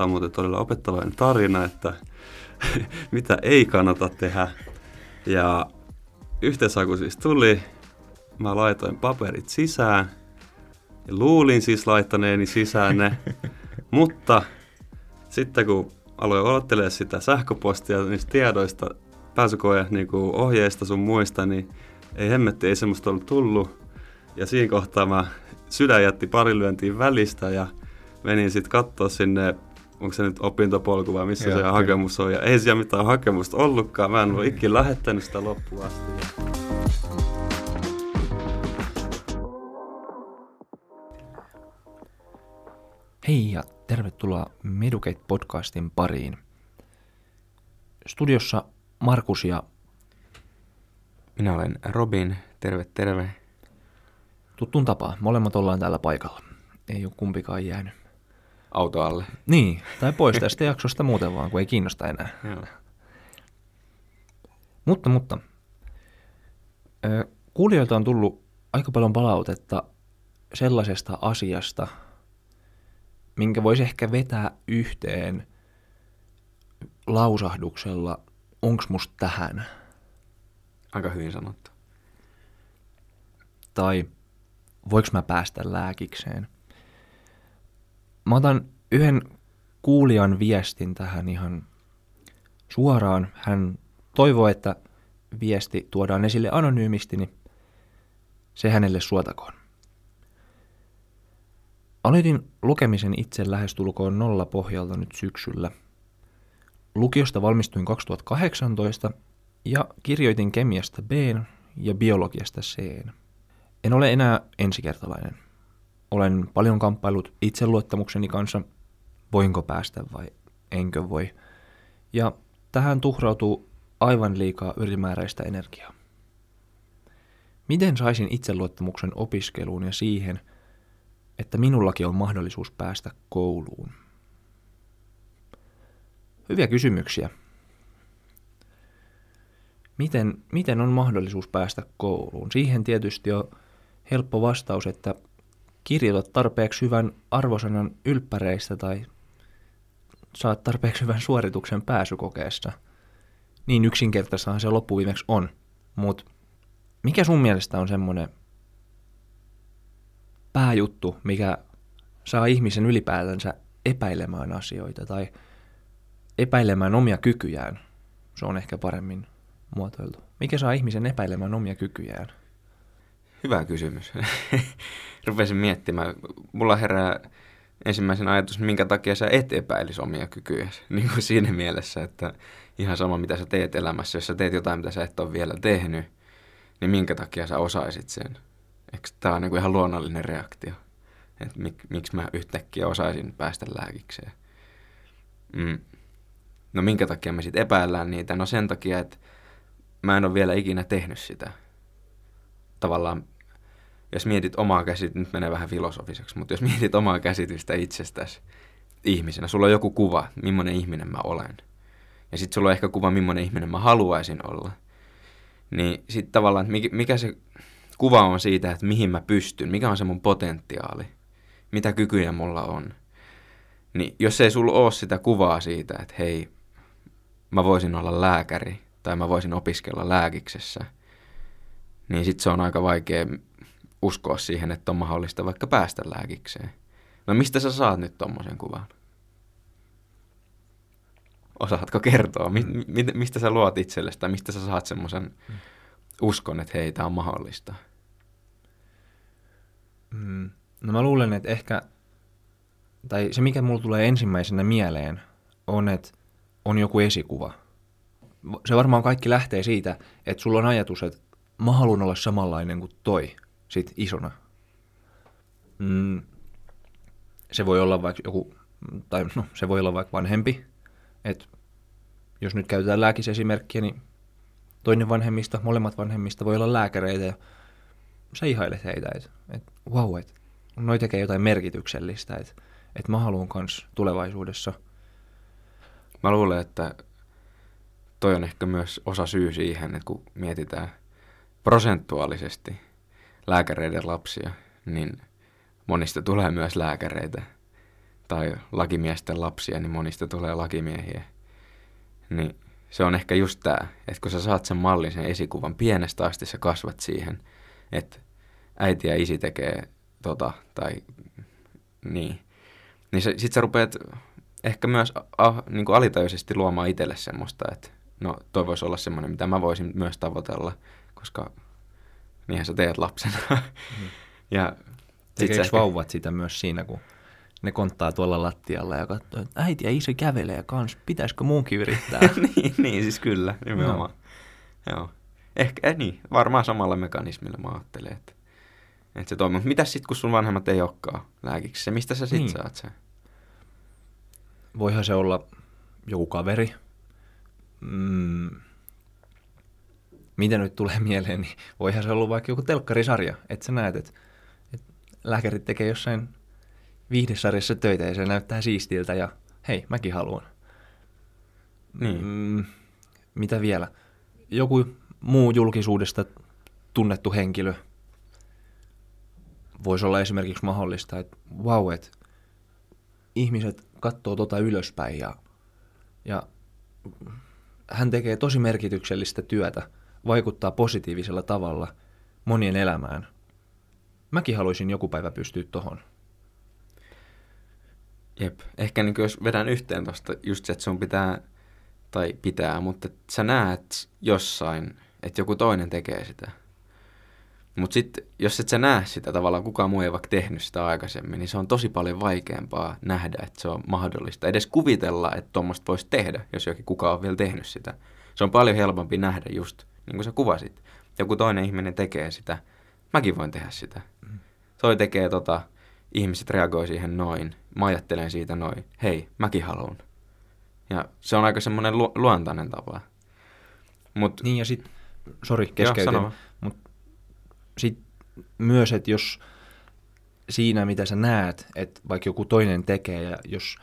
Tämä on muuten todella opettavainen tarina, että mitä ei kannata tehdä. Ja yhteishaku siis tuli, mä laitoin paperit sisään ja luulin siis laittaneeni sisään ne, mutta sitten kun aloin odottelemaan sitä sähköpostia niistä tiedoista, pääsykoe niin ohjeista sun muista, niin ei hemmetti, ei semmoista ollut tullut. Ja siinä kohtaa mä sydän jätti pari lyöntiin välistä ja menin sitten katsoa sinne, onko se nyt opintopolku vai missä Joo, se hakemus on. Ja ei siellä mitään hakemusta ollutkaan, mä en ole ikinä lähettänyt sitä loppuun asti. Hei ja tervetuloa Medukate-podcastin pariin. Studiossa Markus ja... Minä olen Robin, terve terve. Tuttuun tapaa, molemmat ollaan täällä paikalla. Ei ole kumpikaan jäänyt. Auto alle. Niin, tai pois tästä jaksosta muuten vaan, kun ei kiinnosta enää. Joo. Mutta, mutta. Kuulijoilta on tullut aika paljon palautetta sellaisesta asiasta, minkä voisi ehkä vetää yhteen lausahduksella, onks musta tähän? Aika hyvin sanottu. Tai voiko mä päästä lääkikseen? Mä otan yhden kuulijan viestin tähän ihan suoraan. Hän toivoo, että viesti tuodaan esille anonyymisti, niin se hänelle suotakoon. Aloitin lukemisen itse lähestulkoon nolla pohjalta nyt syksyllä. Lukiosta valmistuin 2018 ja kirjoitin kemiasta B ja biologiasta C. En ole enää ensikertalainen. Olen paljon kamppailut itseluottamukseni kanssa, voinko päästä vai enkö voi. Ja tähän tuhrautuu aivan liikaa ylimääräistä energiaa. Miten saisin itseluottamuksen opiskeluun ja siihen – että minullakin on mahdollisuus päästä kouluun? Hyviä kysymyksiä. Miten, miten on mahdollisuus päästä kouluun? Siihen tietysti on helppo vastaus, että kirjoitat tarpeeksi hyvän arvosanan ylppäreistä tai saat tarpeeksi hyvän suorituksen pääsykokeessa. Niin yksinkertaistahan se loppuviimeksi on. Mutta mikä sun mielestä on semmoinen pääjuttu, mikä saa ihmisen ylipäätänsä epäilemään asioita tai epäilemään omia kykyjään. Se on ehkä paremmin muotoiltu. Mikä saa ihmisen epäilemään omia kykyjään? Hyvä kysymys. Rupesin miettimään. Mulla herää ensimmäisen ajatus, minkä takia sä et epäilisi omia kykyjä. Niin kuin siinä mielessä, että ihan sama mitä sä teet elämässä, jos sä teet jotain, mitä sä et ole vielä tehnyt, niin minkä takia sä osaisit sen. Eikö tämä on niin kuin ihan luonnollinen reaktio? Että mik, miksi mä yhtäkkiä osaisin päästä lääkikseen? Mm. No minkä takia me sitten epäillään niitä? No sen takia, että mä en ole vielä ikinä tehnyt sitä. Tavallaan, jos mietit omaa käsitystä, nyt menee vähän filosofiseksi, mutta jos mietit omaa käsitystä itsestäsi ihmisenä, sulla on joku kuva, millainen ihminen mä olen. Ja sitten sulla on ehkä kuva, millainen ihminen mä haluaisin olla. Niin sitten tavallaan, että mikä se kuva on siitä, että mihin mä pystyn, mikä on se mun potentiaali, mitä kykyjä mulla on. Niin jos ei sulla ole sitä kuvaa siitä, että hei, mä voisin olla lääkäri tai mä voisin opiskella lääkiksessä, niin sit se on aika vaikea uskoa siihen, että on mahdollista vaikka päästä lääkikseen. No mistä sä saat nyt tommosen kuvan? Osaatko kertoa, mi- mi- mistä sä luot itsellesi tai mistä sä saat semmoisen mm. uskon, että hei, tämä on mahdollista? Mm. No mä luulen, että ehkä, tai se mikä mulla tulee ensimmäisenä mieleen, on, että on joku esikuva. Se varmaan kaikki lähtee siitä, että sulla on ajatus, että mä haluan olla samanlainen kuin toi, sit isona. Mm. Se voi olla vaikka joku, tai no, se voi olla vaikka vanhempi, että jos nyt käytetään lääkisesimerkkiä, niin toinen vanhemmista, molemmat vanhemmista voi olla lääkäreitä ja sä ihailet heitä, että et, wow, että noi tekee jotain merkityksellistä, että et mä haluan kans tulevaisuudessa. Mä luulen, että toi on ehkä myös osa syy siihen, että kun mietitään prosentuaalisesti lääkäreiden lapsia, niin monista tulee myös lääkäreitä. tai lakimiesten lapsia, niin monista tulee lakimiehiä. Niin se on ehkä just tämä, että kun sä saat sen mallin, sen esikuvan, pienestä asti sä kasvat siihen, että äiti ja isi tekee tota, tai niin, niin se, sit sä rupeat ehkä myös a, niin kuin alitajuisesti luomaan itselle semmoista, että no toi voisi olla semmoinen, mitä mä voisin myös tavoitella, koska niinhän sä teet lapsena. Mm. ja Tekeekö ehkä... vauvat sitä myös siinä, kun ne konttaa tuolla lattialla ja katsoo, että äiti ja isä kävelee kans, pitäisikö muunkin yrittää? niin, niin, siis kyllä, nimenomaan. No. Joo. Ehkä, eh, niin, varmaan samalla mekanismilla mä ajattelen, että, että se toimii. Mutta mitäs sitten, kun sun vanhemmat ei olekaan lääkiksi? Mistä sä sitten niin. saat sen? Voihan se olla joku kaveri. Mm. Mitä nyt tulee mieleen, niin voihan se olla vaikka joku telkkarisarja, että sä näet, että, että lääkärit tekee jossain viihdesarjassa töitä ja se näyttää siistiltä ja hei, mäkin haluan. Niin. Mm, mitä vielä? Joku muu julkisuudesta tunnettu henkilö voisi olla esimerkiksi mahdollista, että vau, että ihmiset katsoo tota ylöspäin ja, ja hän tekee tosi merkityksellistä työtä, vaikuttaa positiivisella tavalla monien elämään. Mäkin haluaisin joku päivä pystyä tohon. Jep. Ehkä niin jos vedän yhteen tuosta just se, että sun pitää, tai pitää, mutta sä näet jossain, että joku toinen tekee sitä. Mutta sitten, jos et sä näe sitä tavallaan, kukaan muu ei vaikka tehnyt sitä aikaisemmin, niin se on tosi paljon vaikeampaa nähdä, että se on mahdollista. Edes kuvitella, että tuommoista voisi tehdä, jos jokin kukaan on vielä tehnyt sitä. Se on paljon helpompi nähdä just, niin kuin sä kuvasit. Joku toinen ihminen tekee sitä. Mäkin voin tehdä sitä. Mm. Toi tekee tota, ihmiset reagoi siihen noin. Mä ajattelen siitä noin. Hei, mäkin haluan. Ja se on aika semmoinen lu- luontainen tapa. Mut, niin ja sitten, sori keskeytin, mutta sitten myös, että jos siinä, mitä sä näet, että vaikka joku toinen tekee, ja jos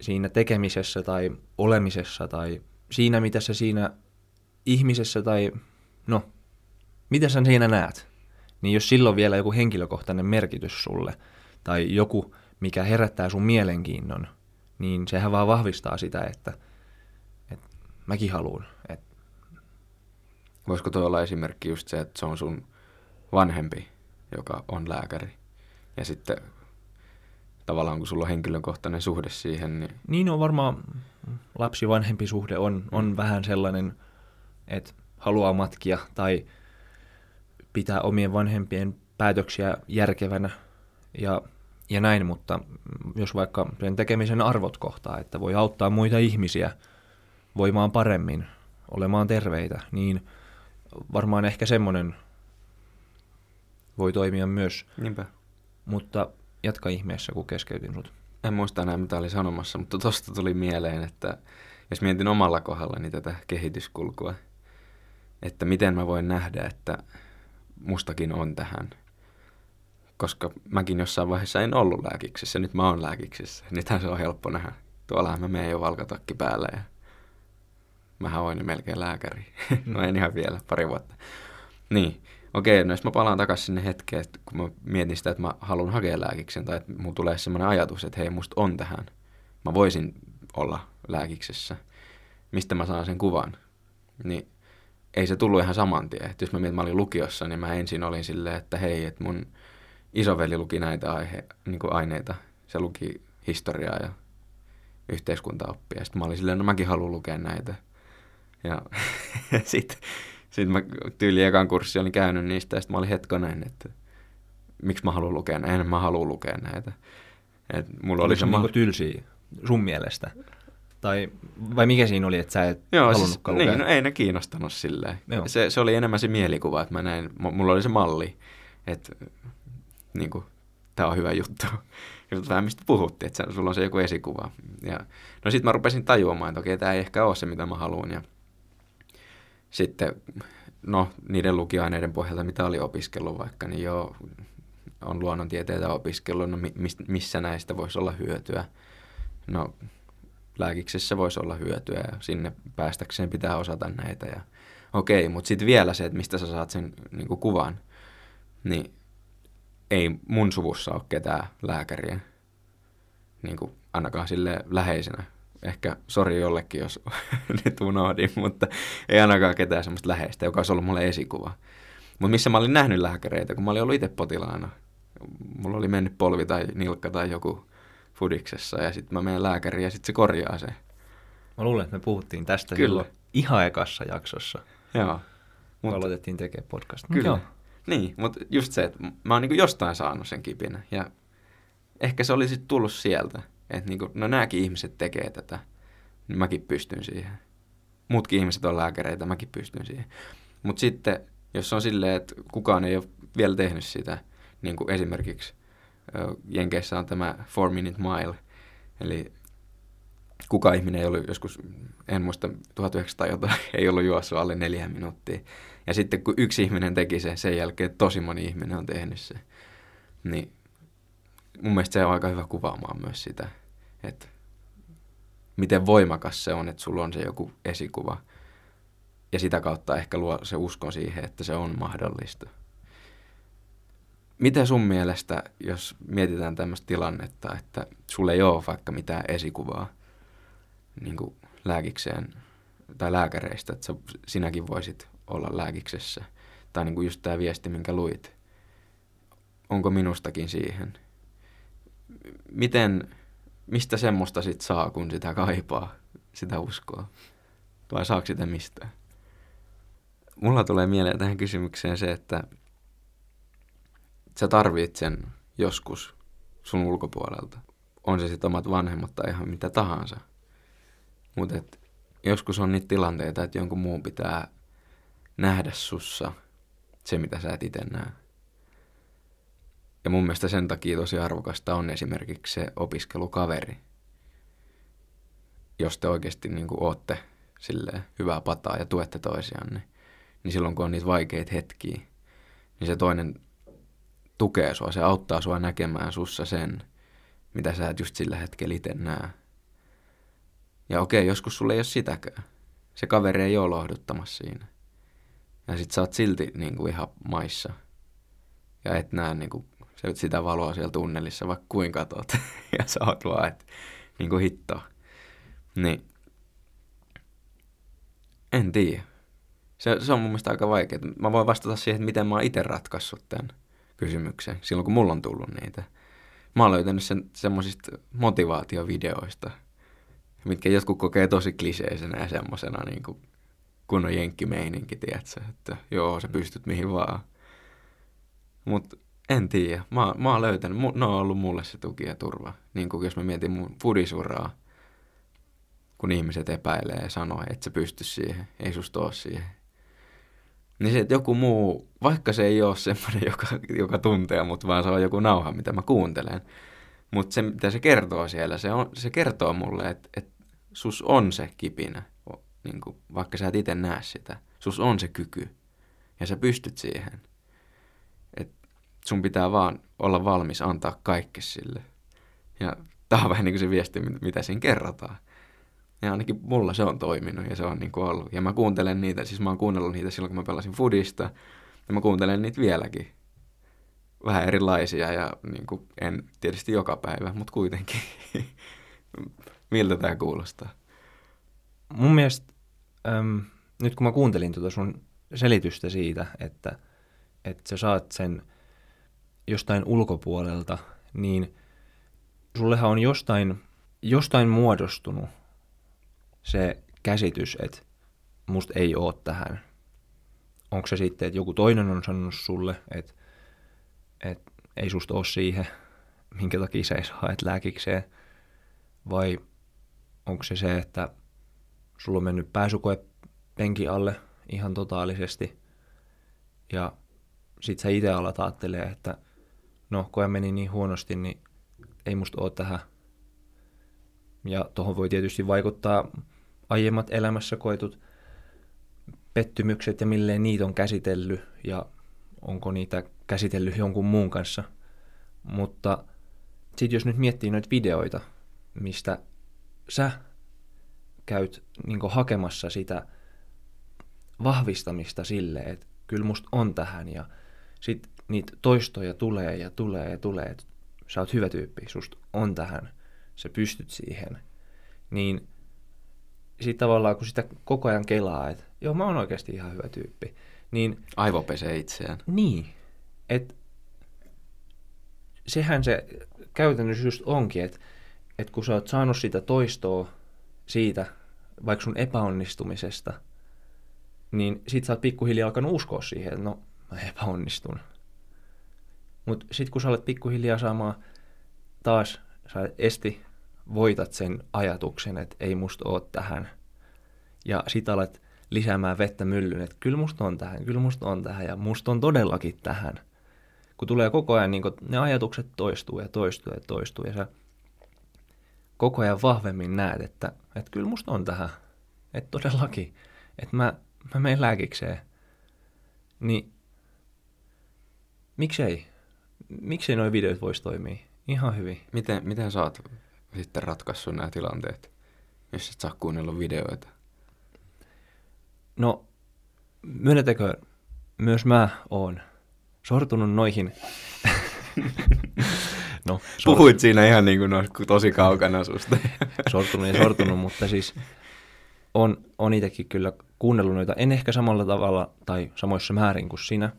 siinä tekemisessä tai olemisessa tai siinä, mitä sä siinä ihmisessä tai no, mitä sä siinä näet, niin jos silloin vielä joku henkilökohtainen merkitys sulle – tai joku, mikä herättää sun mielenkiinnon, niin sehän vaan vahvistaa sitä, että, että mäkin haluan. Että... Voisiko tuo olla esimerkki just se, että se on sun vanhempi, joka on lääkäri, ja sitten tavallaan kun sulla on henkilökohtainen suhde siihen, niin... Niin on varmaan lapsi-vanhempi suhde on, on mm. vähän sellainen, että haluaa matkia tai pitää omien vanhempien päätöksiä järkevänä ja, ja näin, mutta jos vaikka sen tekemisen arvot kohtaa, että voi auttaa muita ihmisiä voimaan paremmin, olemaan terveitä, niin varmaan ehkä semmoinen voi toimia myös. Niinpä. Mutta jatka ihmeessä, kun keskeytin sut. En muista enää, mitä oli sanomassa, mutta tosta tuli mieleen, että jos mietin omalla kohdallani tätä kehityskulkua, että miten mä voin nähdä, että mustakin on tähän – koska mäkin jossain vaiheessa en ollut lääkiksessä, nyt mä oon lääkiksessä. Nythän se on helppo nähdä. Tuollahan mä menen jo valkatakki päälle ja mähän oon melkein lääkäri. no en ihan vielä, pari vuotta. Niin, okei, no jos mä palaan takaisin sinne hetkeen, että kun mä mietin sitä, että mä haluan hakea lääkiksen, tai että mulla tulee semmoinen ajatus, että hei, musta on tähän. Mä voisin olla lääkiksessä. Mistä mä saan sen kuvan? Niin ei se tullut ihan saman tien. Että jos mä mietin, mä olin lukiossa, niin mä ensin olin silleen, että hei, että mun isoveli luki näitä aihe, niin kuin aineita. Se luki historiaa ja yhteiskuntaoppia. Sitten mä olin silleen, no mäkin haluan lukea näitä. Ja sitten sit mä tyyli ekan kurssi olin käynyt niistä ja sitten mä olin hetkonen, että miksi mä haluan lukea näitä. En mä haluan lukea näitä. Et mulla oli se niinku tylsiä sun mielestä? Tai, vai mikä siinä oli, että sä et Joo, siis, lukea? Niin, no ei ne kiinnostanut silleen. Se, se oli enemmän se mielikuva, että mä näin, mulla oli se malli, että niin kuin, tämä on hyvä juttu. Ja vähän mistä puhuttiin, että sulla on se joku esikuva. Ja, no sitten mä rupesin tajuamaan, että okei, tämä ei ehkä ole se, mitä mä haluan. Ja sitten, no niiden lukiaineiden pohjalta, mitä oli opiskellut vaikka, niin joo, on luonnontieteitä opiskellut, no missä näistä voisi olla hyötyä. No lääkiksessä voisi olla hyötyä ja sinne päästäkseen pitää osata näitä. Ja, okei, mutta sitten vielä se, että mistä sä saat sen niin kuvan, niin ei mun suvussa ole ketään lääkäriä. niin kuin, ainakaan sille läheisenä. Ehkä sori jollekin, jos nyt unohdin, mutta ei ainakaan ketään semmoista läheistä, joka olisi ollut mulle esikuva. Mutta missä mä olin nähnyt lääkäreitä, kun mä olin ollut itse potilaana. Mulla oli mennyt polvi tai nilkka tai joku fudiksessa ja sitten mä menen lääkäriin ja sitten se korjaa se. Mä luulen, että me puhuttiin tästä Kyllä. silloin ihan ekassa jaksossa, Joo. kun Mut- aloitettiin tekemään podcast. Kyllä. Joo. Niin, mutta just se, että mä oon niin jostain saanut sen kipinä. Ja ehkä se oli sitten tullut sieltä. Että niin no nämäkin ihmiset tekee tätä, niin mäkin pystyn siihen. Muutkin ihmiset on lääkäreitä, mäkin pystyn siihen. Mutta sitten, jos on silleen, että kukaan ei ole vielä tehnyt sitä, niin kuin esimerkiksi Jenkeissä on tämä four minute mile, eli kuka ihminen ei ollut joskus, en muista, 1900 jotain, ei ollut juossut alle neljä minuuttia. Ja sitten kun yksi ihminen teki sen, sen jälkeen tosi moni ihminen on tehnyt sen. Niin mun mielestä se on aika hyvä kuvaamaan myös sitä, että miten voimakas se on, että sulla on se joku esikuva. Ja sitä kautta ehkä luo se uskon siihen, että se on mahdollista. Mitä sun mielestä, jos mietitään tämmöistä tilannetta, että sulle ei ole vaikka mitään esikuvaa niin kuin lääkikseen tai lääkäreistä, että sä, sinäkin voisit olla lääkiksessä. Tai niin kuin just tämä viesti, minkä luit. Onko minustakin siihen? Miten, mistä semmoista sit saa, kun sitä kaipaa, sitä uskoa? Vai saako sitä mistään? Mulla tulee mieleen tähän kysymykseen se, että sä tarvit sen joskus sun ulkopuolelta. On se sitten omat vanhemmat tai ihan mitä tahansa. Mutta joskus on niitä tilanteita, että jonkun muun pitää nähdä sussa se, mitä sä et itse näe. Ja mun mielestä sen takia tosi arvokasta on esimerkiksi se opiskelukaveri. Jos te oikeasti niin ootte silleen hyvää pataa ja tuette toisianne, niin silloin kun on niitä vaikeita hetkiä, niin se toinen tukee sua, se auttaa sua näkemään sussa sen, mitä sä et just sillä hetkellä itse näe. Ja okei, joskus sulla ei ole sitäkään. Se kaveri ei ole lohduttamassa siinä. Ja sit sä oot silti niin kuin ihan maissa. Ja et näe niin kuin, sitä valoa siellä tunnelissa, vaikka kuinka katot. ja sä oot vaan, että niin kuin hitto. Niin. En tiedä. Se, se on mun mielestä aika vaikea. Mä voin vastata siihen, että miten mä oon itse ratkaissut tämän kysymyksen, silloin kun mulla on tullut niitä. Mä oon löytänyt sen semmoisista motivaatiovideoista, mitkä jotkut kokee tosi kliseisenä ja semmosena niin kuin kunnon jenkkimeininki, tiedätkö, että joo, sä pystyt mihin vaan. Mut en tiedä. Mä, mä oon löytänyt, ne on ollut mulle se tuki ja turva. Niin kuin jos mä mietin mun fudisuraa, kun ihmiset epäilee ja sanoo, että sä pysty siihen, ei susta oo siihen. Niin se, että joku muu, vaikka se ei ole semmoinen, joka, joka tuntee mut, vaan se on joku nauha, mitä mä kuuntelen. Mutta se, mitä se kertoo siellä, se, on, se kertoo mulle, että, että sus on se kipinä, niin kuin, vaikka sä et itse näe sitä. Sus on se kyky ja sä pystyt siihen. Et sun pitää vaan olla valmis antaa kaikki sille. Ja tää on vähän niin kuin se viesti, mitä siinä kerrotaan. Ja ainakin mulla se on toiminut ja se on niin kuin ollut. Ja mä kuuntelen niitä, siis mä oon kuunnellut niitä silloin, kun mä pelasin Fudista. Ja mä kuuntelen niitä vieläkin. Vähän erilaisia ja niin kuin, en tietysti joka päivä, mutta kuitenkin. Miltä tämä kuulostaa? Mun mielestä, äm, nyt kun mä kuuntelin tuota sun selitystä siitä, että, että sä saat sen jostain ulkopuolelta, niin sullehan on jostain, jostain muodostunut se käsitys, että musta ei oo tähän. Onko se sitten, että joku toinen on sanonut sulle, että, että ei susta ole siihen, minkä takia sä edes haet lääkikseen, vai onko se se, että sulla on mennyt pääsykoe penki alle ihan totaalisesti, ja sit sä itse alat ajattelee, että no, koe meni niin huonosti, niin ei musta ole tähän. Ja tuohon voi tietysti vaikuttaa aiemmat elämässä koetut pettymykset ja milleen niitä on käsitellyt ja onko niitä käsitellyt jonkun muun kanssa. Mutta sitten jos nyt miettii noita videoita, mistä sä käyt niin hakemassa sitä vahvistamista sille, että kyllä musta on tähän ja sit niitä toistoja tulee ja tulee ja tulee, että sä oot hyvä tyyppi, susta on tähän, sä pystyt siihen, niin sitten tavallaan kun sitä koko ajan kelaa, että joo mä oon oikeasti ihan hyvä tyyppi, niin Aivo pesee itseään. niin, että sehän se käytännössä just onkin, että, että kun sä oot saanut sitä toistoa siitä, vaikka sun epäonnistumisesta, niin sit sä oot pikkuhiljaa alkanut uskoa siihen, että no mä epäonnistun. Mutta sit kun sä olet pikkuhiljaa saamaan taas, sä esti voitat sen ajatuksen, että ei musta oo tähän. Ja sit alat lisäämään vettä myllyyn, että kyllä musta on tähän, kyllä musta on tähän ja musta on todellakin tähän. Kun tulee koko ajan, niin kun ne ajatukset toistuu ja toistuu ja toistuu ja sä koko ajan vahvemmin näet, että, että kyllä musta on tähän. Että todellakin, että mä, mä menen lääkikseen. Niin miksei? Miksei noi videot voisi toimia? Ihan hyvin. Miten, miten sä oot sitten ratkaissut nämä tilanteet, jos et saa kuunnella videoita? No, myönnetäkö, myös mä oon sortunut noihin. no, sor- Puhuit siinä ihan niin kuin tosi kaukana susta. sortunut ja sortunut, mutta siis on, on itsekin kyllä kuunnellut noita, en ehkä samalla tavalla tai samoissa määrin kuin sinä,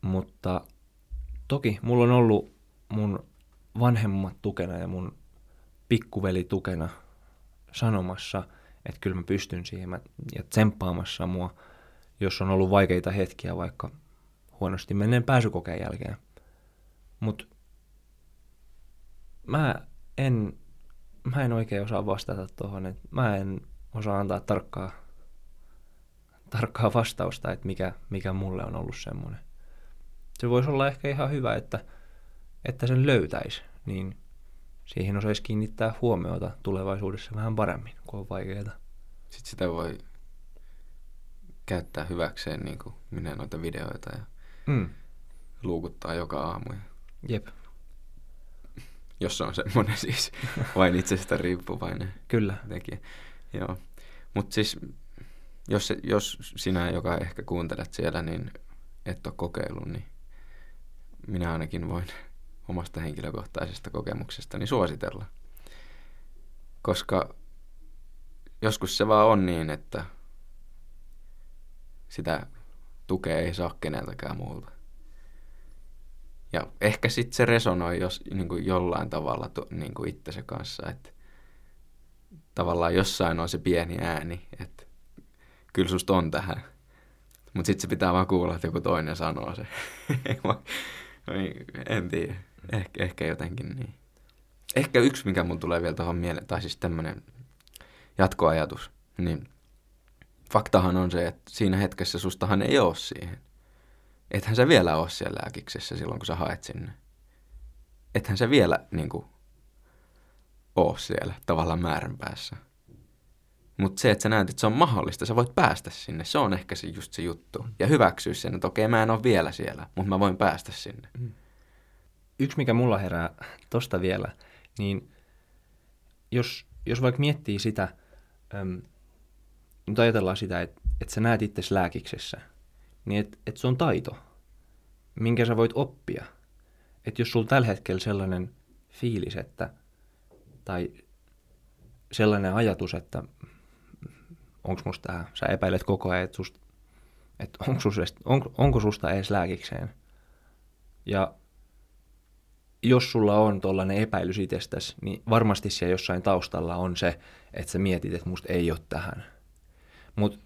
mutta toki mulla on ollut mun vanhemmat tukena ja mun pikkuveli tukena sanomassa, että kyllä mä pystyn siihen mä, ja tsemppaamassa mua, jos on ollut vaikeita hetkiä vaikka huonosti menneen pääsykokeen jälkeen. Mutta mä en, mä en oikein osaa vastata tuohon, että mä en osaa antaa tarkkaa, tarkkaa vastausta, että mikä, mikä mulle on ollut semmoinen. Se voisi olla ehkä ihan hyvä, että, että sen löytäisi, niin siihen osaisi kiinnittää huomiota tulevaisuudessa vähän paremmin, kun on vaikeaa. Sitten sitä voi käyttää hyväkseen, niin kuin minä noita videoita ja Mm. luukuttaa joka aamu. Ja Jep, jos se on semmoinen siis vain itsestä riippuvainen kyllä. tekijä. Joo. Mutta siis, jos, se, jos sinä, joka ehkä kuuntelet siellä, niin et ole kokeillut, niin minä ainakin voin omasta henkilökohtaisesta kokemuksestani suositella. Koska joskus se vaan on niin, että sitä tukea ei saa keneltäkään muulta. Ja ehkä sitten se resonoi jos, niin kuin jollain tavalla niin kuin itsensä kanssa, että tavallaan jossain on se pieni ääni, että kyllä susta on tähän. Mutta sitten se pitää vaan kuulla, että joku toinen sanoo se. en tiedä. Ehkä, ehkä jotenkin niin. Ehkä yksi, mikä mun tulee vielä tuohon mieleen, tai siis tämmöinen jatkoajatus, niin faktahan on se, että siinä hetkessä sustahan ei ole siihen. Ethän sä vielä ole siellä lääkiksessä silloin, kun sä haet sinne. Ethän sä vielä niin kuin, oo siellä tavallaan määränpäässä. Mutta se, että sä näet, että se on mahdollista, sä voit päästä sinne, se on ehkä se just se juttu. Ja hyväksyä sen, että okei, mä en ole vielä siellä, mutta mä voin päästä sinne. Yksi, mikä mulla herää tosta vielä, niin jos, jos vaikka miettii sitä, äm, nyt ajatellaan sitä, että, että sä näet itse lääkiksessä, niin että, että se on taito, minkä sä voit oppia. Että jos sulla tällä hetkellä sellainen fiilis, että, tai sellainen ajatus, että onko musta tää, sä epäilet koko ajan, että, että onko, sus, edes- on, susta edes lääkikseen. Ja jos sulla on tollainen epäilys itsestäsi, niin varmasti siellä jossain taustalla on se, että sä mietit, että musta ei ole tähän. Mutta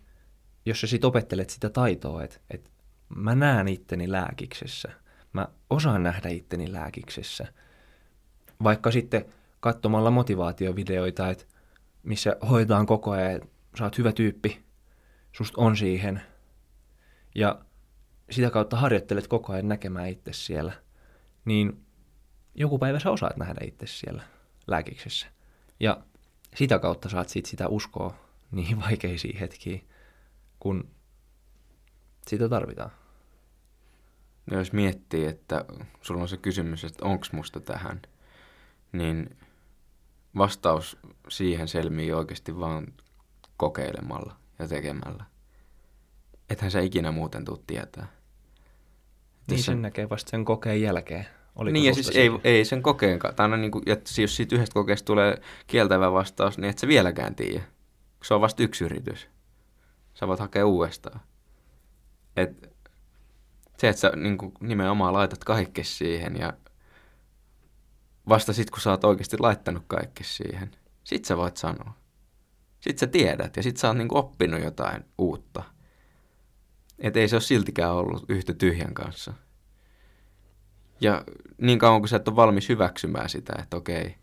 jos sä sit opettelet sitä taitoa, että, että mä näen itteni lääkiksessä, mä osaan nähdä itteni lääkiksessä, vaikka sitten katsomalla motivaatiovideoita, että missä hoidetaan koko ajan, että sä oot hyvä tyyppi, susta on siihen, ja sitä kautta harjoittelet koko ajan näkemään itse siellä, niin joku päivä sä osaat nähdä itse siellä lääkiksessä. Ja sitä kautta saat sit sitä uskoa niihin vaikeisiin hetkiin, kun sitä tarvitaan. Ja jos miettii, että sulla on se kysymys, että onko musta tähän, niin vastaus siihen selmii oikeasti vaan kokeilemalla ja tekemällä. Ethän sä ikinä muuten tuu tietää. Niin sen näkee vasta sen kokeen jälkeen. Oliko niin ja siis ei, ei sen kokeen kanssa. Tai niin kuin, että jos siitä yhdestä kokeesta tulee kieltävä vastaus, niin et se vieläkään tiedä. Se on vasta yksi yritys. Sä voit hakea uudestaan. Et se, että sä niin kuin, nimenomaan laitat kaikki siihen ja vasta sit, kun sä oot oikeasti laittanut kaikki siihen, sit sä voit sanoa. Sit sä tiedät ja sit sä oot niin kuin, oppinut jotain uutta. Et ei se ole siltikään ollut yhtä tyhjän kanssa. Ja niin kauan kuin sä et ole valmis hyväksymään sitä, että okei,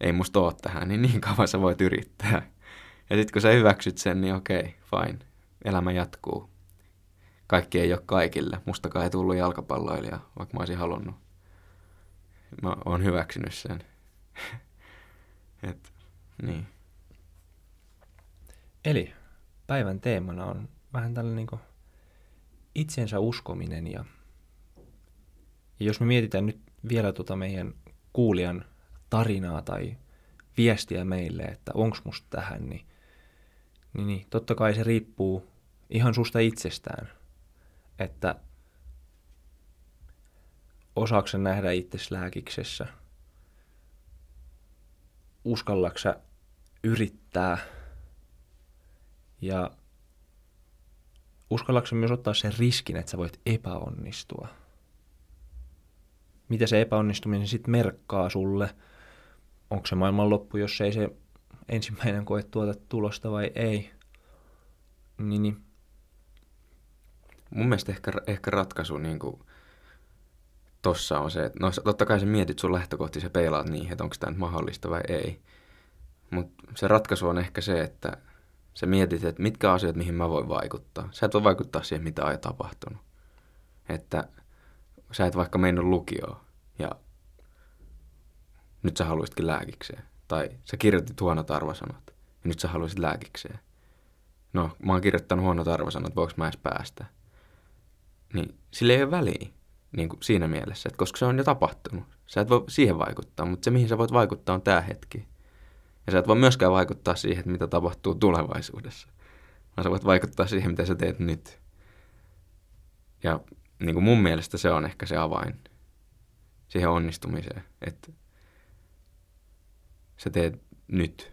ei musta oo tähän, niin niin kauan sä voit yrittää. Ja sitten kun sä hyväksyt sen, niin okei, fine, elämä jatkuu. Kaikki ei ole kaikille. Mustakaan ei tullut jalkapalloilija, vaikka mä olisin halunnut. Mä oon hyväksynyt sen. Et, niin. Eli päivän teemana on vähän tällainen niin itsensä uskominen ja, ja jos me mietitään nyt vielä tuota meidän kuulijan tarinaa tai viestiä meille, että onks musta tähän, niin, niin, niin totta kai se riippuu ihan susta itsestään, että osaako nähdä itsesi lääkiksessä, uskallaksä sä yrittää ja uskallatko myös ottaa sen riskin, että sä voit epäonnistua? Mitä se epäonnistuminen sitten merkkaa sulle? Onko se maailman loppu, jos ei se ensimmäinen koe tuota tulosta vai ei? Niin, niin. Mun mielestä ehkä, ehkä ratkaisu niin kuin, tossa on se, että no totta kai sä mietit sun lähtökohti, sä peilaat niin, että onko tämä nyt mahdollista vai ei. Mutta se ratkaisu on ehkä se, että sä mietit, että mitkä asiat, mihin mä voin vaikuttaa. Sä et voi vaikuttaa siihen, mitä on tapahtunut. Että sä et vaikka mennyt lukioon ja nyt sä haluaisitkin lääkikseen. Tai sä kirjoitit huonot arvosanat ja nyt sä haluaisit lääkikseen. No, mä oon kirjoittanut huonot arvosanat, voiko mä edes päästä? Niin sillä ei ole väliä niin kuin siinä mielessä, että koska se on jo tapahtunut. Sä et voi siihen vaikuttaa, mutta se mihin sä voit vaikuttaa on tämä hetki. Ja sä et voi myöskään vaikuttaa siihen, että mitä tapahtuu tulevaisuudessa. Vaan sä voit vaikuttaa siihen, mitä sä teet nyt. Ja niin kuin mun mielestä se on ehkä se avain siihen onnistumiseen, että sä teet nyt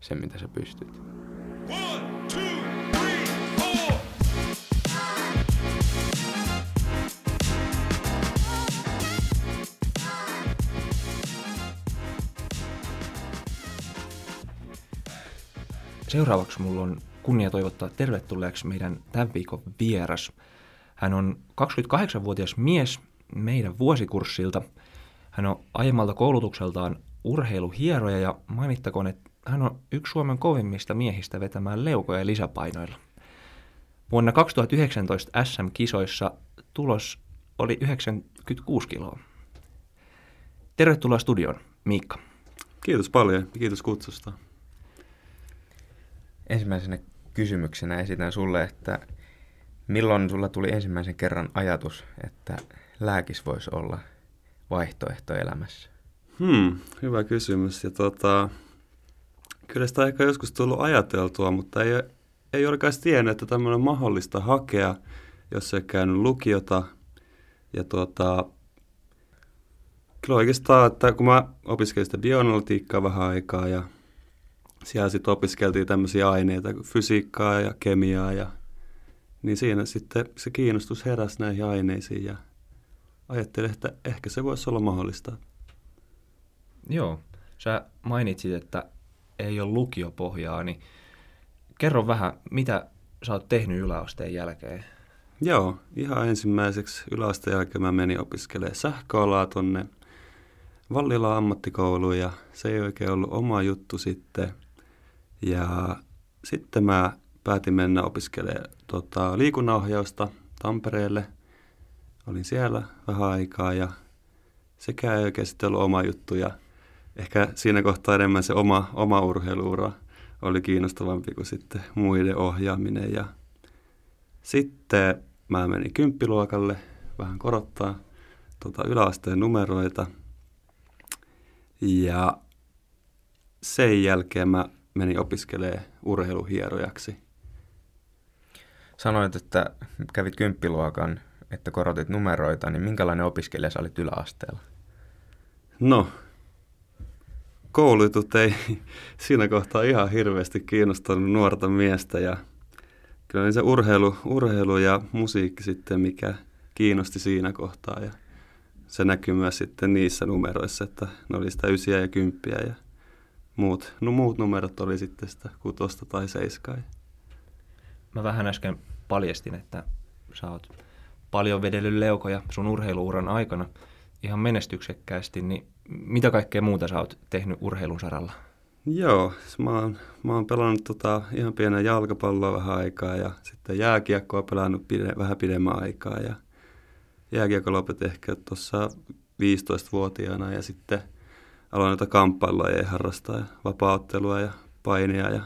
sen, mitä sä pystyt. One, two, three, four. Seuraavaksi mulla on kunnia toivottaa tervetulleeksi meidän tämän viikon vieras. Hän on 28-vuotias mies meidän vuosikurssilta. Hän on aiemmalta koulutukseltaan urheiluhieroja ja mainittakoon, että hän on yksi Suomen kovimmista miehistä vetämään leukoja lisäpainoilla. Vuonna 2019 SM-kisoissa tulos oli 96 kiloa. Tervetuloa studioon, Miikka. Kiitos paljon ja kiitos kutsusta. Ensimmäisenä kysymyksenä esitän sulle, että milloin sulla tuli ensimmäisen kerran ajatus, että lääkis voisi olla vaihtoehto elämässä? Hmm, hyvä kysymys. Ja tota, kyllä sitä ehkä joskus tullut ajateltua, mutta ei, ei olekaan tiennyt, että tämmöinen on mahdollista hakea, jos ei käynyt lukiota. Ja tota, kyllä oikeastaan, että kun mä opiskelin sitä bioanalytiikkaa vähän aikaa ja siellä sitten opiskeltiin tämmöisiä aineita fysiikkaa ja kemiaa ja niin siinä sitten se kiinnostus heräsi näihin aineisiin ja ajattelin, että ehkä se voisi olla mahdollista. Joo, sä mainitsit, että ei ole lukiopohjaa, niin kerro vähän, mitä sä oot tehnyt yläasteen jälkeen? Joo, ihan ensimmäiseksi yläasteen jälkeen mä menin opiskelemaan sähköalaa tonne Vallilaan ammattikouluun ja se ei oikein ollut oma juttu sitten. Ja sitten mä päätin mennä opiskelemaan tota, liikunnanohjausta Tampereelle. Olin siellä vähän aikaa ja sekään ei oikein sitten ollut oma juttu ja ehkä siinä kohtaa enemmän se oma, oma urheiluura oli kiinnostavampi kuin sitten muiden ohjaaminen. Ja sitten mä menin kymppiluokalle vähän korottaa tota yläasteen numeroita. Ja sen jälkeen mä menin opiskelemaan urheiluhierojaksi. Sanoit, että kävit kymppiluokan. että korotit numeroita, niin minkälainen opiskelija sä olit yläasteella? No, koulutut ei siinä kohtaa ihan hirveästi kiinnostanut nuorta miestä ja kyllä niin se urheilu, urheilu ja musiikki sitten, mikä kiinnosti siinä kohtaa ja se näkyy myös sitten niissä numeroissa, että ne oli sitä ysiä ja kymppiä ja muut, no muut numerot oli sitten sitä kutosta tai seiskaa. Mä vähän äsken paljastin, että sä oot paljon vedellyt leukoja sun urheiluuran aikana ihan menestyksekkäästi, niin mitä kaikkea muuta sä oot tehnyt urheilun saralla? Joo, mä oon, mä oon pelannut tota ihan pienen jalkapalloa vähän aikaa ja sitten jääkiekkoa pelannut pide, vähän pidemmän aikaa ja jääkiekko lopetin ehkä tuossa 15-vuotiaana ja sitten aloin noita kamppailuja harrastaa ja vapauttelua ja painia ja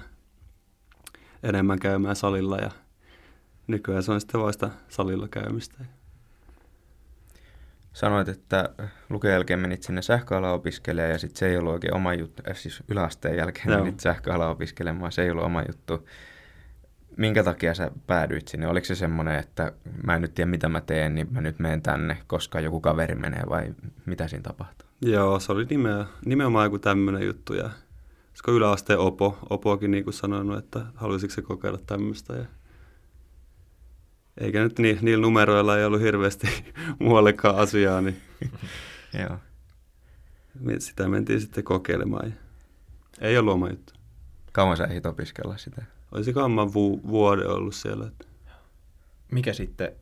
enemmän käymään salilla ja nykyään se on sitten vasta salilla käymistä. Sanoit, että luken jälkeen menit sinne sähköalan opiskelemaan ja sitten se ei ollut oikein oma juttu, äh, siis yläasteen jälkeen Joo. menit sähköalan opiskelemaan, se ei ollut oma juttu. Minkä takia sä päädyit sinne? Oliko se semmoinen, että mä en nyt tiedä mitä mä teen, niin mä nyt menen tänne, koska joku kaveri menee vai mitä siinä tapahtuu? Joo, se oli nimeä, nimenomaan joku tämmöinen juttu ja olisiko yläasteen Opo, Opoakin niin kuin sanonut, että haluaisiko se kokeilla tämmöistä ja eikä nyt ni, niillä numeroilla ei ollut hirveästi muuallekaan asiaa, niin Joo. sitä mentiin sitten kokeilemaan. Ja ei ollut oma juttu. Kauan sä ehdit opiskella sitä? Olisikohan mä vu- vuoden ollut siellä. Että Mikä sitten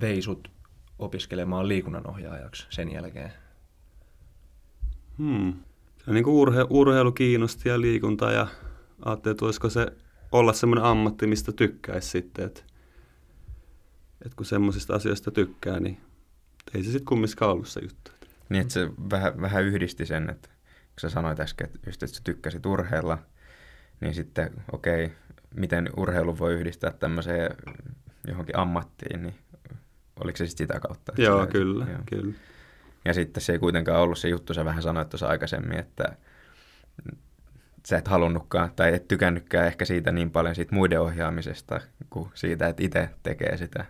vei sut opiskelemaan liikunnanohjaajaksi sen jälkeen? hmm. Se niin kuin urhe- urheilu kiinnosti ja liikunta ja ajattelin, että voisiko se olla semmoinen ammatti, mistä tykkäisi sitten. Että, että kun semmoisista asioista tykkää, niin ei se sitten kumminkaan ollut se juttu. Niin, että se vähän, vähän yhdisti sen, että kun sä sanoit äsken, että, just, että sä tykkäsit urheilla, niin sitten okei, okay, miten urheilu voi yhdistää tämmöiseen johonkin ammattiin, niin oliko se sitten sitä kautta? Joo, kyllä, joo. kyllä. Ja sitten se ei kuitenkaan ollut se juttu, sä vähän sanoit tuossa aikaisemmin, että sä et halunnutkaan tai et tykännytkään ehkä siitä niin paljon siitä muiden ohjaamisesta kuin siitä, että itse tekee sitä.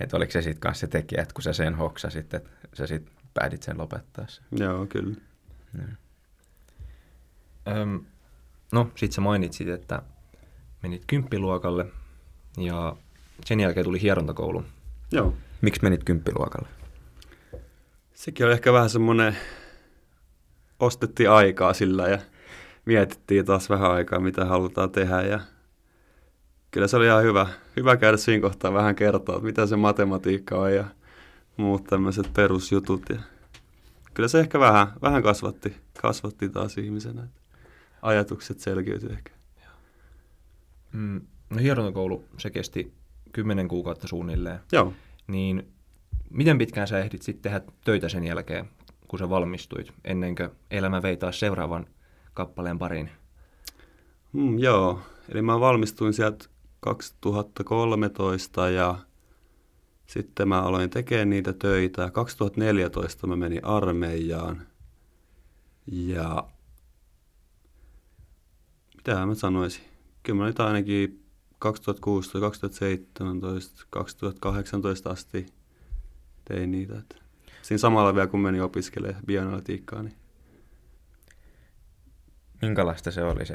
Että oliko se sitten kanssa se tekijä, että kun sä sen hoksasit, että sä sitten päätit sen lopettaa sen. Joo, kyllä. Joo. Öm, no, sit sä mainitsit, että menit kymppiluokalle ja sen jälkeen tuli hierontakoulu. Joo. Miksi menit kymppiluokalle? Sekin oli ehkä vähän semmoinen, ostettiin aikaa sillä ja mietittiin taas vähän aikaa, mitä halutaan tehdä ja kyllä se oli ihan hyvä, hyvä käydä siinä kohtaa vähän kertoa, että mitä se matematiikka on ja muut tämmöiset perusjutut ja kyllä se ehkä vähän, vähän kasvatti, kasvatti taas ihmisenä, ajatukset selkiytyi ehkä. Mm, no hierontakoulu, se kesti kymmenen kuukautta suunnilleen. Joo, Niin miten pitkään sä ehdit sitten tehdä töitä sen jälkeen, kun sä valmistuit, ennen kuin elämä vei taas seuraavan kappaleen pariin? Mm, joo, eli mä valmistuin sieltä 2013 ja sitten mä aloin tekemään niitä töitä. 2014 mä menin armeijaan ja mitä mä sanoisin? Kyllä mä nyt ainakin 2016, 2017, 2018 asti tein niitä. Että siinä samalla vielä kun menin opiskelemaan bioanalytiikkaa, niin Minkälaista se oli se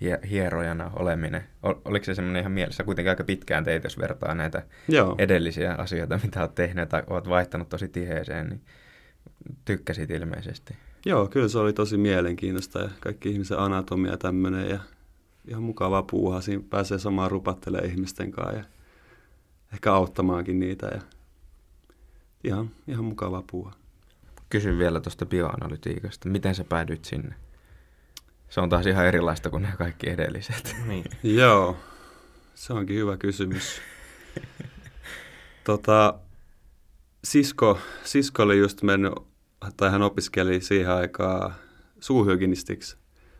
hie- hierojana oleminen? Ol- oliko se semmoinen ihan mielessä? Kuitenkin aika pitkään teit, jos vertaa näitä joo. edellisiä asioita, mitä olet tehnyt tai olet vaihtanut tosi tiheeseen, niin tykkäsit ilmeisesti. Joo, kyllä se oli tosi mielenkiintoista ja kaikki ihmisen anatomia tämmöinen ja ihan mukava puuha. Siinä pääsee samaan rupattelemaan ihmisten kanssa ja ehkä auttamaankin niitä ja ihan, ihan mukava puuha. Kysyn vielä tuosta bioanalytiikasta. Miten sä päädyit sinne? Se on taas ihan erilaista kuin nämä kaikki edelliset. Niin. Joo, se onkin hyvä kysymys. tota, sisko, sisko oli just mennyt, tai hän opiskeli siihen aikaan suuhygienistiksi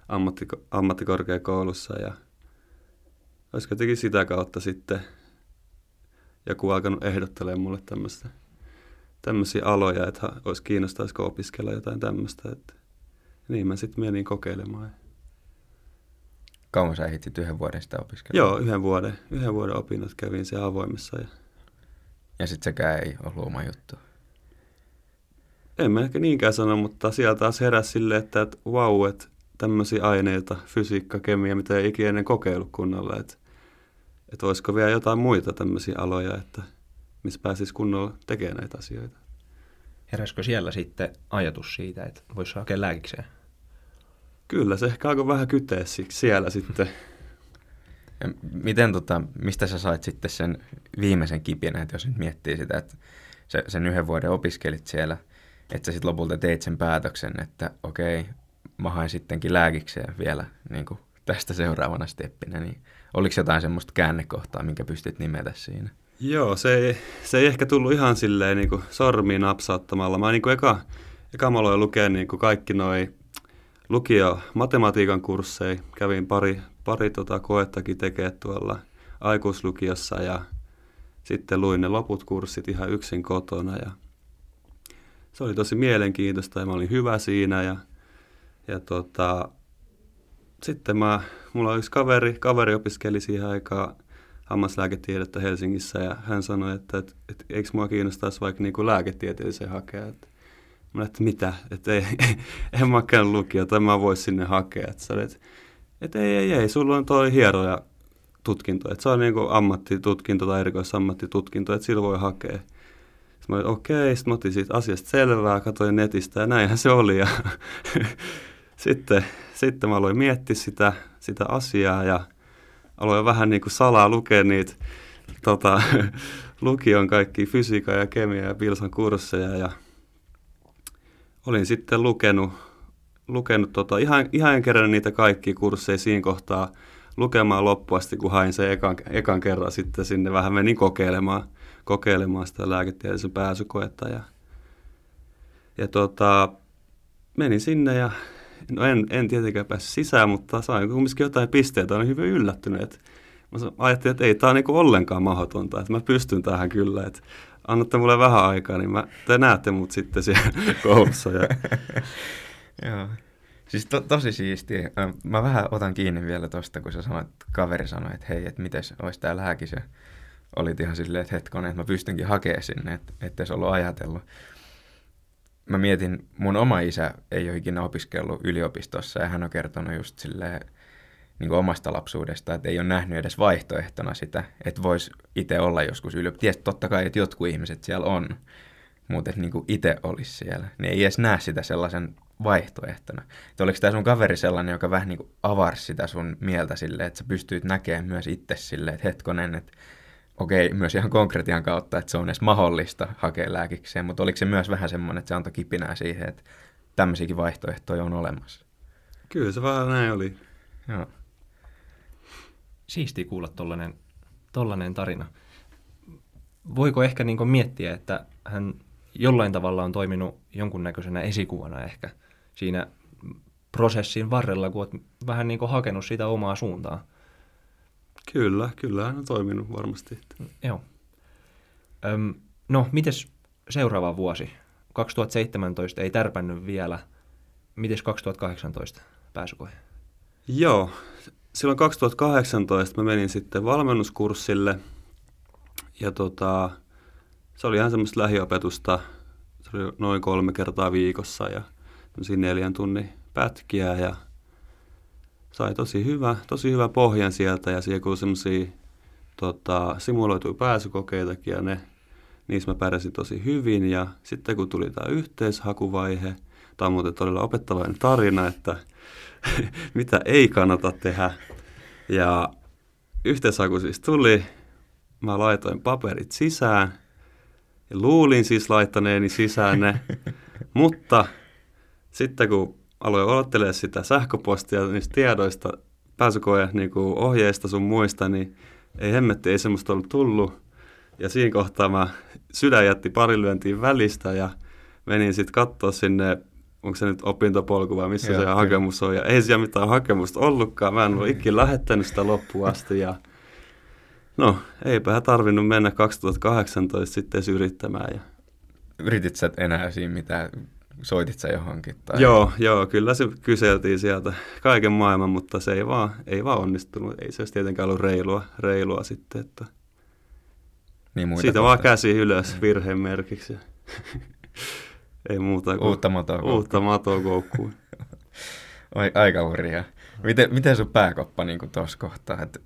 ammattiko, ammattikorkeakoulussa ja olisiko jotenkin sitä kautta sitten joku alkanut ehdottelemaan mulle tämmöistä, tämmöisiä aloja, että olisi kiinnostaisiko opiskella jotain tämmöistä. Että niin mä sitten menin kokeilemaan. Kauan sä ehdit yhden vuoden sitä opiskella? Joo, yhden vuoden, yhden vuoden opinnot kävin siellä avoimessa. Ja, Ja sitten sekään ei ollut oma juttu. En mä ehkä niinkään sano, mutta sieltä taas heräsi silleen, että, että vau, että tämmöisiä aineita, fysiikka, kemia, mitä ei ikinä ennen kokeillut kunnolla. Että, että olisiko vielä jotain muita tämmöisiä aloja, että missä pääsisi kunnolla tekemään näitä asioita. Heräskö siellä sitten ajatus siitä, että voisi hakea lääkikseen? Kyllä, se ehkä alkoi vähän kyteä siellä sitten. Ja miten tota, mistä sä sait sitten sen viimeisen kipinä, että jos nyt miettii sitä, että sä, sen yhden vuoden opiskelit siellä, että sä sitten lopulta teit sen päätöksen, että okei, mä haen sittenkin lääkikseen vielä niin kuin tästä seuraavana steppinä, niin oliko jotain semmoista käännekohtaa, minkä pystyt nimetä siinä? Joo, se ei, se ei ehkä tullut ihan silleen niin kuin sormiin napsauttamalla. Mä niin kuin eka, eka mä aloin lukea niin kuin kaikki noi lukio matematiikan kursseja. Kävin pari, pari tota koettakin tekee tuolla aikuislukiossa ja sitten luin ne loput kurssit ihan yksin kotona ja se oli tosi mielenkiintoista ja mä olin hyvä siinä ja, ja tota, sitten mä, mulla oli yksi kaveri, kaveri opiskeli siihen aikaan hammaslääketiedettä Helsingissä ja hän sanoi, että, että, että eikö mua kiinnostaisi vaikka niin lääketieteelliseen hakea. Että, mä että mitä, että ei, en mä käynyt lukiota, en mä voi sinne hakea. Että, se oli, että, ei, ei, ei, sulla on toi hieroja tutkinto, että se on niin ammattitutkinto tai erikoisammattitutkinto, että sillä voi hakea. Sitten mä olin, okei, sitten mä otin siitä asiasta selvää, katsoin netistä ja näinhän se oli. Ja sitten, sitten mä aloin miettiä sitä, sitä asiaa ja aloin vähän niin kuin salaa lukea niitä tota, lukion kaikki fysiikan ja kemia ja pilsan kursseja ja olin sitten lukenut, lukenut tota, ihan, ihan en kerran niitä kaikki kursseja siinä kohtaa lukemaan loppuasti, kun hain sen ekan, ekan kerran sitten sinne. Vähän menin kokeilemaan, kokeilemaan sitä lääketieteellisen pääsykoetta ja, ja tota, menin sinne ja no en, en tietenkään päässyt sisään, mutta sain kumminkin jotain pisteitä, olin hyvin yllättynyt. Mä ajattelin, että ei tämä ole niinku ollenkaan mahdotonta, että mä pystyn tähän kyllä, että annatte mulle vähän aikaa, niin mä, te näette mut sitten siellä koulussa. Ja... Joo. Siis to, tosi siistiä. Mä vähän otan kiinni vielä tosta, kun sä sanoit, kaveri sanoi, että hei, että miten olisi tää lääkis. Ja olit ihan silleen, että hetkonen, että mä pystynkin hakemaan sinne, että ettei se ollut ajatellut. Mä mietin, mun oma isä ei ole ikinä opiskellut yliopistossa ja hän on kertonut just silleen, niin kuin omasta lapsuudesta, että ei ole nähnyt edes vaihtoehtona sitä, että voisi itse olla joskus yliopistossa. Tiesi totta kai, että jotkut ihmiset siellä on, mutta että niin itse olisi siellä. Niin ei edes näe sitä sellaisen vaihtoehtona. Että oliko tämä sun kaveri sellainen, joka vähän niin kuin avarsi sitä sun mieltä silleen, että sä pystyit näkemään myös itse silleen, että hetkonen, että okei, myös ihan konkretian kautta, että se on edes mahdollista hakea lääkikseen, mutta oliko se myös vähän semmoinen, että se antoi kipinää siihen, että tämmöisiäkin vaihtoehtoja on olemassa? Kyllä se vähän näin oli. Joo. Siistiä kuulla tollanen, tollanen tarina. Voiko ehkä niin miettiä, että hän jollain tavalla on toiminut jonkunnäköisenä esikuvana ehkä siinä prosessin varrella, kun olet vähän niin hakenut sitä omaa suuntaa? Kyllä, kyllä hän on toiminut varmasti. Joo. Öm, no, mites seuraava vuosi? 2017 ei tärpännyt vielä. Mites 2018 pääsykoe? Joo, silloin 2018 mä menin sitten valmennuskurssille ja tota, se oli ihan semmoista lähiopetusta. Se oli noin kolme kertaa viikossa ja neljän tunnin pätkiä ja sai tosi hyvä, tosi hyvä pohjan sieltä ja siellä kuului semmoisia tota, simuloituja pääsykokeitakin ja ne, niissä mä pärjäsin tosi hyvin ja sitten kun tuli tämä yhteishakuvaihe, tämä on muuten todella opettavainen tarina, että mitä ei kannata tehdä. Ja yhteishaku siis tuli, mä laitoin paperit sisään ja luulin siis laittaneeni sisään ne, mutta sitten kun aloin odottelemaan sitä sähköpostia niistä tiedoista, pääsykoe niin kuin ohjeista sun muista, niin ei hemmetti, ei semmoista ollut tullut. Ja siinä kohtaa mä sydän jätti pari lyöntiin välistä ja menin sitten katsoa sinne, onko se nyt opintopolku vai missä Joo, se hakemus on. Ja ei siellä mitään hakemusta ollutkaan. Mä en ole ikinä lähettänyt sitä loppuun asti. Ja no, eipä tarvinnut mennä 2018 sitten yrittämään. Ja... Yritit sä enää siinä mitään soitit sä johonkin? Tai... Joo, joo, kyllä se kyseltiin sieltä kaiken maailman, mutta se ei vaan, ei vaan onnistunut. Ei se olisi tietenkään ollut reilua, reilua sitten. Että... Niin muita Siitä vaan kohta. käsi ylös virheen merkiksi. Ei muuta kuin Uutta matoa koukkuun. uutta matoa koukkuun. Aika hurjaa. Miten, miten sun pääkoppa niin tuossa kohtaa? Et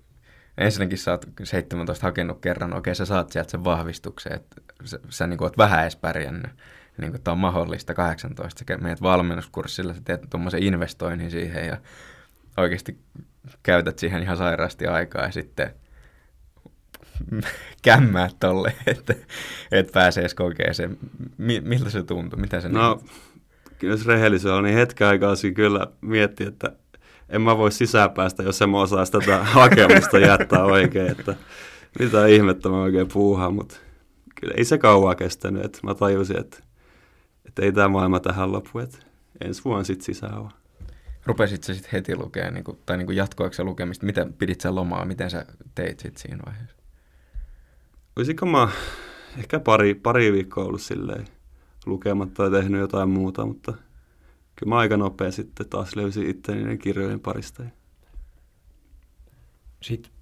ensinnäkin sä oot 17 hakenut kerran, okei sä saat sieltä sen vahvistuksen, että sä, sä niin oot vähän edes pärjännyt. Niin kuin, on mahdollista 18, sä meet valmennuskurssilla, sä teet tuommoisen investoinnin siihen ja oikeasti käytät siihen ihan sairaasti aikaa ja sitten kämmää tolle, että et pääsee edes kokeeseen. Mi- miltä se tuntui? Mitä se No, niin- jos rehellisen on, niin hetken aikaa kyllä mietti, että en mä voi sisäänpäästä, jos en mä osaisi tätä hakemusta jättää oikein, että mitä ihmettä mä oikein puuhaan, mutta kyllä ei se kauan kestänyt, että mä tajusin, että, että ei tämä maailma tähän lopu, että ensi vuonna sitten sisään vaan. Rupesit sä sitten heti lukea, niin kuin, tai niin kuin jatkoiko lukemista? Miten pidit sä lomaa? Miten sä teit sit siinä vaiheessa? Olisinko mä ehkä pari, pari viikkoa ollut silleen lukematta ja tehnyt jotain muuta, mutta kyllä mä aika nopea sitten taas löysin itteni niiden kirjojen parista. Sitten,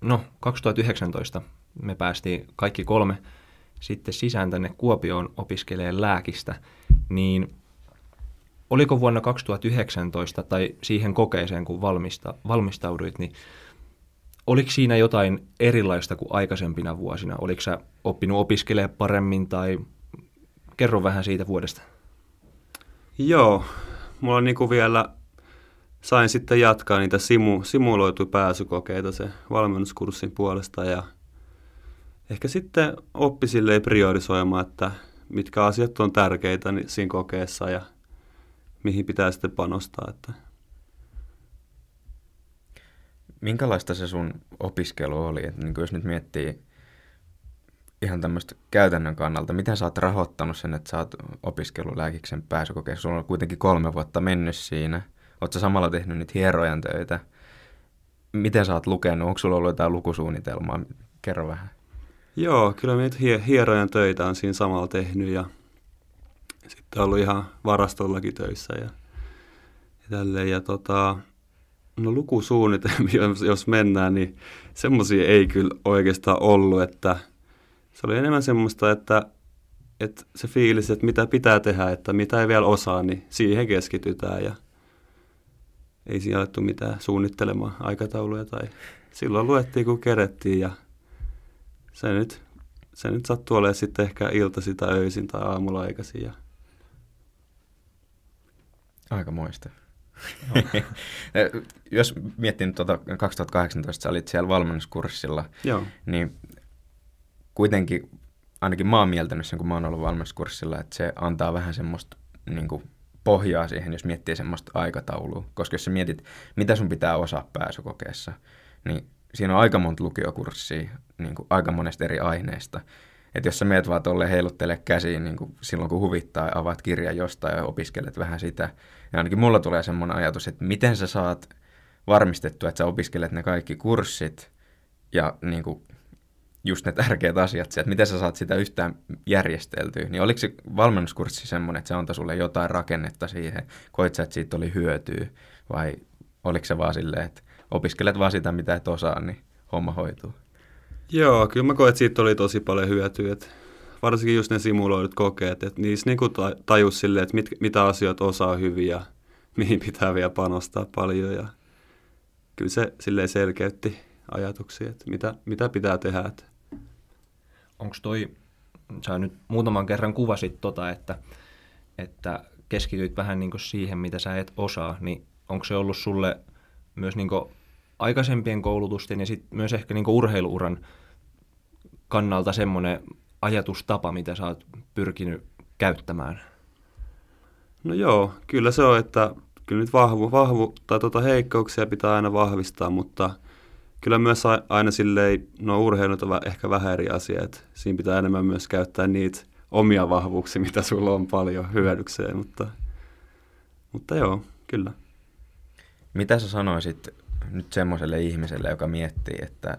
no 2019 me päästiin kaikki kolme sitten sisään tänne Kuopioon opiskelemaan lääkistä, niin oliko vuonna 2019 tai siihen kokeeseen, kun valmista, valmistauduit, niin oliko siinä jotain erilaista kuin aikaisempina vuosina? Oliko sä oppinut opiskelemaan paremmin tai kerro vähän siitä vuodesta? Joo, mulla on niinku vielä, sain sitten jatkaa niitä simu, simuloitu pääsykokeita se valmennuskurssin puolesta ja ehkä sitten oppi silleen priorisoimaan, että mitkä asiat on tärkeitä siinä kokeessa ja mihin pitää sitten panostaa. Että Minkälaista se sun opiskelu oli? Et niin jos nyt miettii ihan tämmöistä käytännön kannalta, miten sä oot rahoittanut sen, että sä oot opiskellut lääkiksen pääsykokeessa? Sulla on kuitenkin kolme vuotta mennyt siinä. Sä samalla tehnyt niitä hierojan töitä? Miten sä oot lukenut? Onko sulla ollut jotain lukusuunnitelmaa? Kerro vähän. Joo, kyllä niitä hie- hierojan töitä on siinä samalla tehnyt ja sitten ollut ihan varastollakin töissä ja, ja tälleen. Ja tota, no lukusuunnitelmia, jos mennään, niin semmoisia ei kyllä oikeastaan ollut, että se oli enemmän semmoista, että, että se fiilis, että mitä pitää tehdä, että mitä ei vielä osaa, niin siihen keskitytään ja ei siinä alettu mitään suunnittelemaan aikatauluja tai silloin luettiin kun kerettiin ja se nyt, se nyt sattuu olemaan sitten ehkä iltasi tai öisin tai aamulla aikaisin. Ja... Aika moista. Jos miettii nyt tuota 2018, sä olit siellä valmennuskurssilla, Joo. niin kuitenkin ainakin mä oon mieltänyt sen, kun mä oon ollut valmennuskurssilla, että se antaa vähän semmoista niin kuin, pohjaa siihen, jos miettii semmoista aikataulua. Koska jos sä mietit, mitä sun pitää osaa pääsykokeessa, niin siinä on aika monta lukiokurssia niin kuin, aika monesta eri aineesta. Että jos sä meet vaan tolleen heiluttele käsiin niin kuin silloin, kun huvittaa ja avaat kirjan jostain ja opiskelet vähän sitä, ja ainakin mulla tulee semmoinen ajatus, että miten sä saat varmistettua, että sä opiskelet ne kaikki kurssit ja niin kuin, just ne tärkeät asiat sieltä, miten sä saat sitä yhtään järjesteltyä, niin oliko se valmennuskurssi semmoinen, että se antoi sulle jotain rakennetta siihen, koit sä, että siitä oli hyötyä, vai oliko se vaan silleen, että opiskelet vaan sitä, mitä et osaa, niin homma hoituu? Joo, kyllä mä koen, että siitä oli tosi paljon hyötyä. Että varsinkin just ne simuloidut kokeet, että niissä niinku ta- tajus silleen, että mit, mitä asioita osaa hyvin ja mihin pitää vielä panostaa paljon. Ja kyllä se silleen selkeytti ajatuksia, että mitä, mitä pitää tehdä. Että Onko toi, sä nyt muutaman kerran kuvasit tota, että, että keskityit vähän niin siihen, mitä sä et osaa, niin onko se ollut sulle myös niin aikaisempien koulutusten ja sit myös ehkä niin urheiluuran kannalta semmoinen ajatustapa, mitä sä oot pyrkinyt käyttämään? No joo, kyllä se on, että kyllä nyt vahvu, vahvu tai tota heikkouksia pitää aina vahvistaa, mutta kyllä myös aina silleen, no urheilut on ehkä vähän eri asia, että siinä pitää enemmän myös käyttää niitä omia vahvuuksia, mitä sulla on paljon hyödykseen, mutta, mutta joo, kyllä. Mitä sä sanoisit nyt semmoiselle ihmiselle, joka miettii, että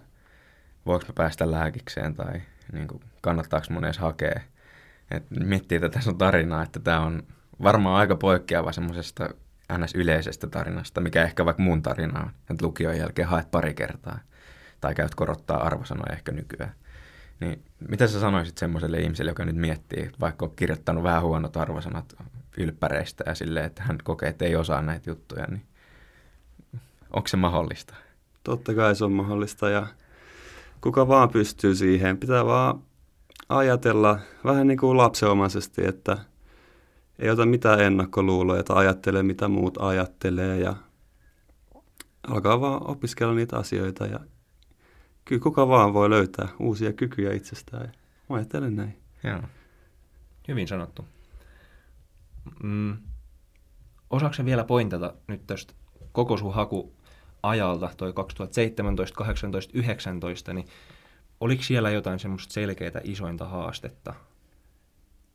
voiko mä päästä lääkikseen tai niin kuin, kannattaako mun edes hakea? Et miettii tätä sun tarinaa, että tämä on varmaan aika poikkeava semmoisesta ns. yleisestä tarinasta, mikä ehkä vaikka mun tarina on, että lukion jälkeen haet pari kertaa tai käyt korottaa arvosanoja ehkä nykyään. Niin mitä sä sanoisit semmoiselle ihmiselle, joka nyt miettii, vaikka on kirjoittanut vähän huonot arvosanat ylppäreistä ja silleen, että hän kokee, että ei osaa näitä juttuja, niin onko se mahdollista? Totta kai se on mahdollista ja kuka vaan pystyy siihen. Pitää vaan ajatella vähän niin kuin lapsenomaisesti, että ei ota mitään ennakkoluuloja, että ajattelee mitä muut ajattelee ja alkaa vaan opiskella niitä asioita ja kyllä kuka vaan voi löytää uusia kykyjä itsestään. Mä ajattelen näin. Joo. Hyvin sanottu. Mm. Osaatko vielä pointata nyt tästä koko sun hakuajalta, toi 2017, 18, 19, niin oliko siellä jotain semmoista selkeää isointa haastetta,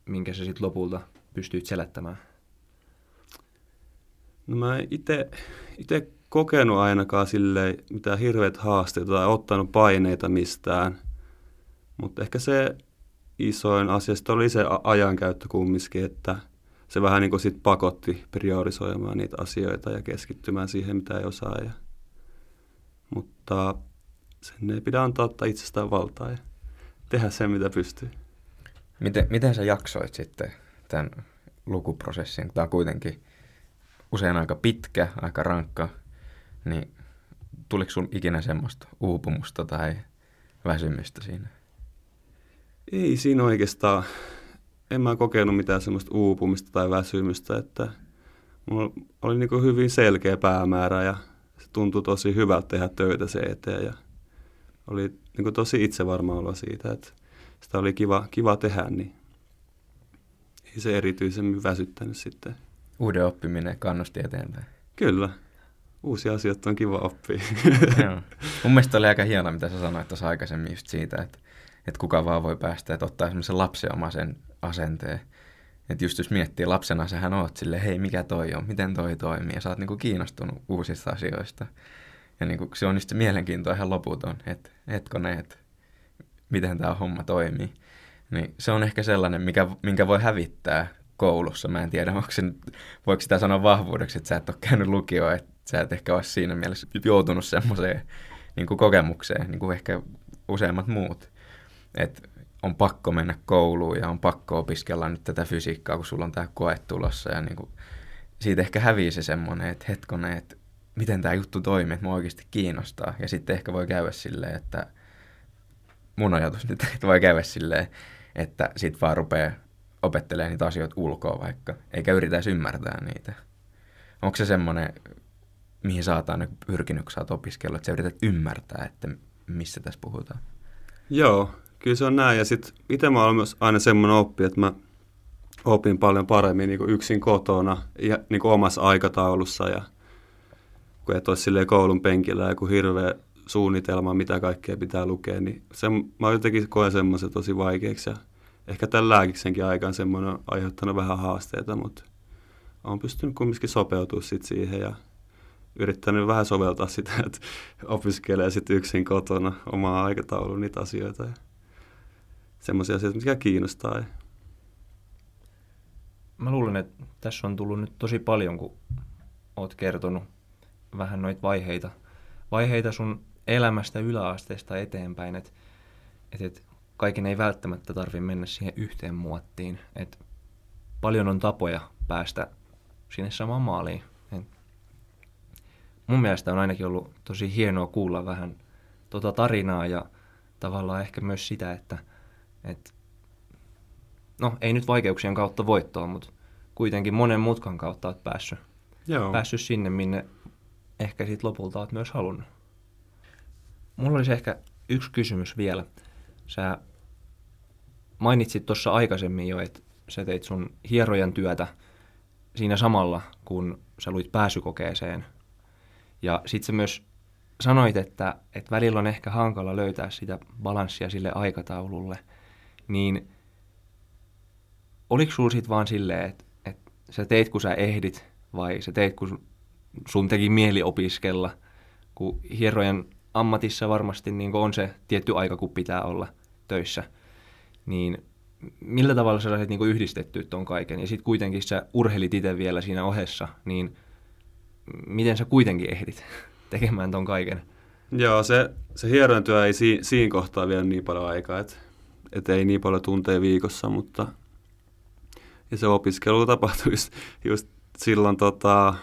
minkä sä sitten lopulta pystyit selättämään? No mä itse kokenut ainakaan silleen mitään hirveät haasteita tai ottanut paineita mistään. Mutta ehkä se isoin asia oli se ajankäyttö kumminkin, että se vähän niin kuin sit pakotti priorisoimaan niitä asioita ja keskittymään siihen, mitä ei osaa. Ja, mutta sen ei pidä antaa ottaa itsestään valtaa ja tehdä sen, mitä pystyy. Miten, miten sä jaksoit sitten tämän lukuprosessin? Tämä on kuitenkin usein aika pitkä, aika rankka, niin tuliko sun ikinä semmoista uupumusta tai väsymystä siinä? Ei siinä oikeastaan, en mä kokenut mitään semmoista uupumista tai väsymystä, että mulla oli niin hyvin selkeä päämäärä ja tuntui tosi hyvältä tehdä töitä se eteen ja oli niin tosi itsevarma olla siitä, että sitä oli kiva, kiva tehdä, niin ei se erityisemmin väsyttänyt sitten. Uuden oppiminen kannusti eteenpäin. Kyllä, uusia asioita on kiva oppia. Joo. Mun mielestä oli aika hienoa, mitä sä sanoit tuossa aikaisemmin just siitä, että, että kuka vaan voi päästä, että ottaa semmoisen lapsenomaisen asenteen. Että just jos miettii lapsena, sähän oot silleen, hei mikä toi on, miten toi toimii, ja sä oot niinku kiinnostunut uusista asioista. Ja niinku, se on just se mielenkiinto ihan loputon, että hetkonen, että miten tämä homma toimii. Niin se on ehkä sellainen, mikä, minkä voi hävittää koulussa. Mä en tiedä, onko se voiko sitä sanoa vahvuudeksi, että sä et ole käynyt lukioon, että sä et ehkä ole siinä mielessä joutunut semmoiseen niin kokemukseen, niin kuin ehkä useimmat muut. Että on pakko mennä kouluun ja on pakko opiskella nyt tätä fysiikkaa, kun sulla on tämä koe tulossa. Ja niin kuin, siitä ehkä hävii se semmoinen, että hetkonen, että miten tämä juttu toimii, että mua oikeasti kiinnostaa. Ja sitten ehkä voi käydä silleen, että mun ajatus nyt, että voi käydä silleen, että sit vaan rupeaa opettelemaan niitä asioita ulkoa vaikka, eikä yritä ymmärtää niitä. Onko se semmoinen, mihin aina pyrkinyt, kun sä oot opiskellut, että sä yrität ymmärtää, että missä tässä puhutaan? Joo, kyllä se on näin. Ja sitten itse mä olen myös aina semmoinen oppi, että mä opin paljon paremmin niin kuin yksin kotona ja niin kuin omassa aikataulussa. Ja kun et silleen koulun penkillä ja kun hirveä suunnitelma, mitä kaikkea pitää lukea, niin se, mä jotenkin koen semmoisen tosi vaikeaksi. Ja ehkä tämän lääkiksenkin aikaan semmoinen on aiheuttanut vähän haasteita, mutta olen pystynyt kumminkin sopeutumaan sit siihen ja yrittänyt vähän soveltaa sitä, että opiskelee sitten yksin kotona omaa aikataulun niitä asioita ja semmoisia asioita, mitkä kiinnostaa. Ja Mä luulen, että tässä on tullut nyt tosi paljon, kun oot kertonut vähän noita vaiheita, vaiheita sun elämästä yläasteesta eteenpäin, että et, et kaiken ei välttämättä tarvitse mennä siihen yhteen muottiin, että paljon on tapoja päästä sinne samaan maaliin. Et mun mielestä on ainakin ollut tosi hienoa kuulla vähän tota tarinaa ja tavallaan ehkä myös sitä, että, että no ei nyt vaikeuksien kautta voittoa, mutta kuitenkin monen mutkan kautta olet päässyt, Joo. päässyt sinne, minne ehkä sit lopulta olet myös halunnut. Mulla olisi ehkä yksi kysymys vielä. Sä mainitsit tuossa aikaisemmin jo, että sä teit sun hierojan työtä siinä samalla, kun sä luit pääsykokeeseen. Ja sit sä myös sanoit, että, että välillä on ehkä hankala löytää sitä balanssia sille aikataululle. Niin oliko sulla sit vaan silleen, että, että sä teit kun sä ehdit vai sä teit kun sun teki mieli opiskella, kun hierojan ammatissa varmasti niin on se tietty aika, kun pitää olla töissä, niin millä tavalla sä saisit niin yhdistettyä tuon kaiken? Ja sitten kuitenkin sä urheilit itse vielä siinä ohessa, niin miten sä kuitenkin ehdit tekemään ton kaiken? Joo, se, se hieron työ ei si, siinä kohtaa vielä niin paljon aikaa. Et et ei niin paljon tunteja viikossa, mutta ja se opiskelu tapahtui just, just silloin, tota,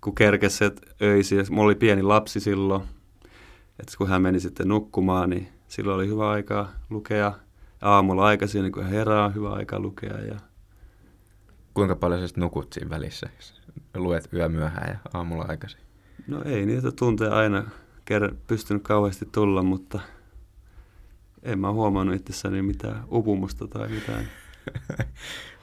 kun kerkesi et öisin. Mulla oli pieni lapsi silloin, että kun hän meni sitten nukkumaan, niin silloin oli hyvä aika lukea. Aamulla aikaisin, niin kun hän herää, hyvä aika lukea. Ja Kuinka paljon sä nukut siinä välissä? Luet yö myöhään ja aamulla aikaisin. no ei niitä tunteja aina ker- pystynyt kauheasti tulla, mutta en mä huomannut itsessäni mitään upumusta tai mitään.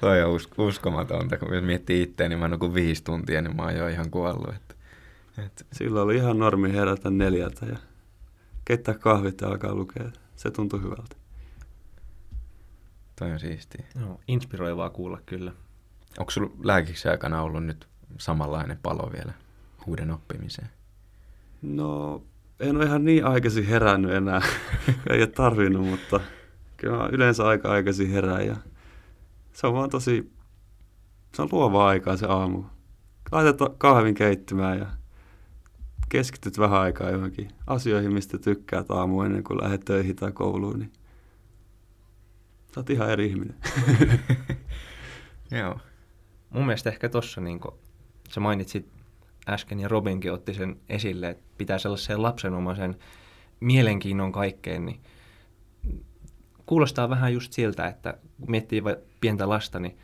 Toi on us- uskomatonta, kun jos miettii itseäni, niin mä nukun viisi tuntia, niin mä oon jo ihan kuollut. Että, et, Silloin oli ihan normi herätä neljältä ja keittää kahvit ja alkaa lukea. Se tuntui hyvältä. toi on siistiä. No, inspiroivaa kuulla kyllä. Onko sulla lääkiksen aikana ollut nyt samanlainen palo vielä uuden oppimiseen? No, en ole ihan niin aikaisin herännyt enää. Ei ole tarvinnut, mutta kyllä mä yleensä aika aikaisin herään. Ja se on vaan tosi, se on luovaa aikaa se aamu. Laitat kahvin keittymään ja keskityt vähän aikaa johonkin asioihin, mistä tykkäät aamu ennen kuin lähdet töihin tai kouluun. Niin sä oot ihan eri ihminen. Joo. Mun mielestä ehkä tossa, niin kun sä mainitsit äsken ja Robinkin otti sen esille, että pitää sellaisen lapsenomaisen mielenkiinnon kaikkeen, niin kuulostaa vähän just siltä, että kun miettii pientä lasta, niin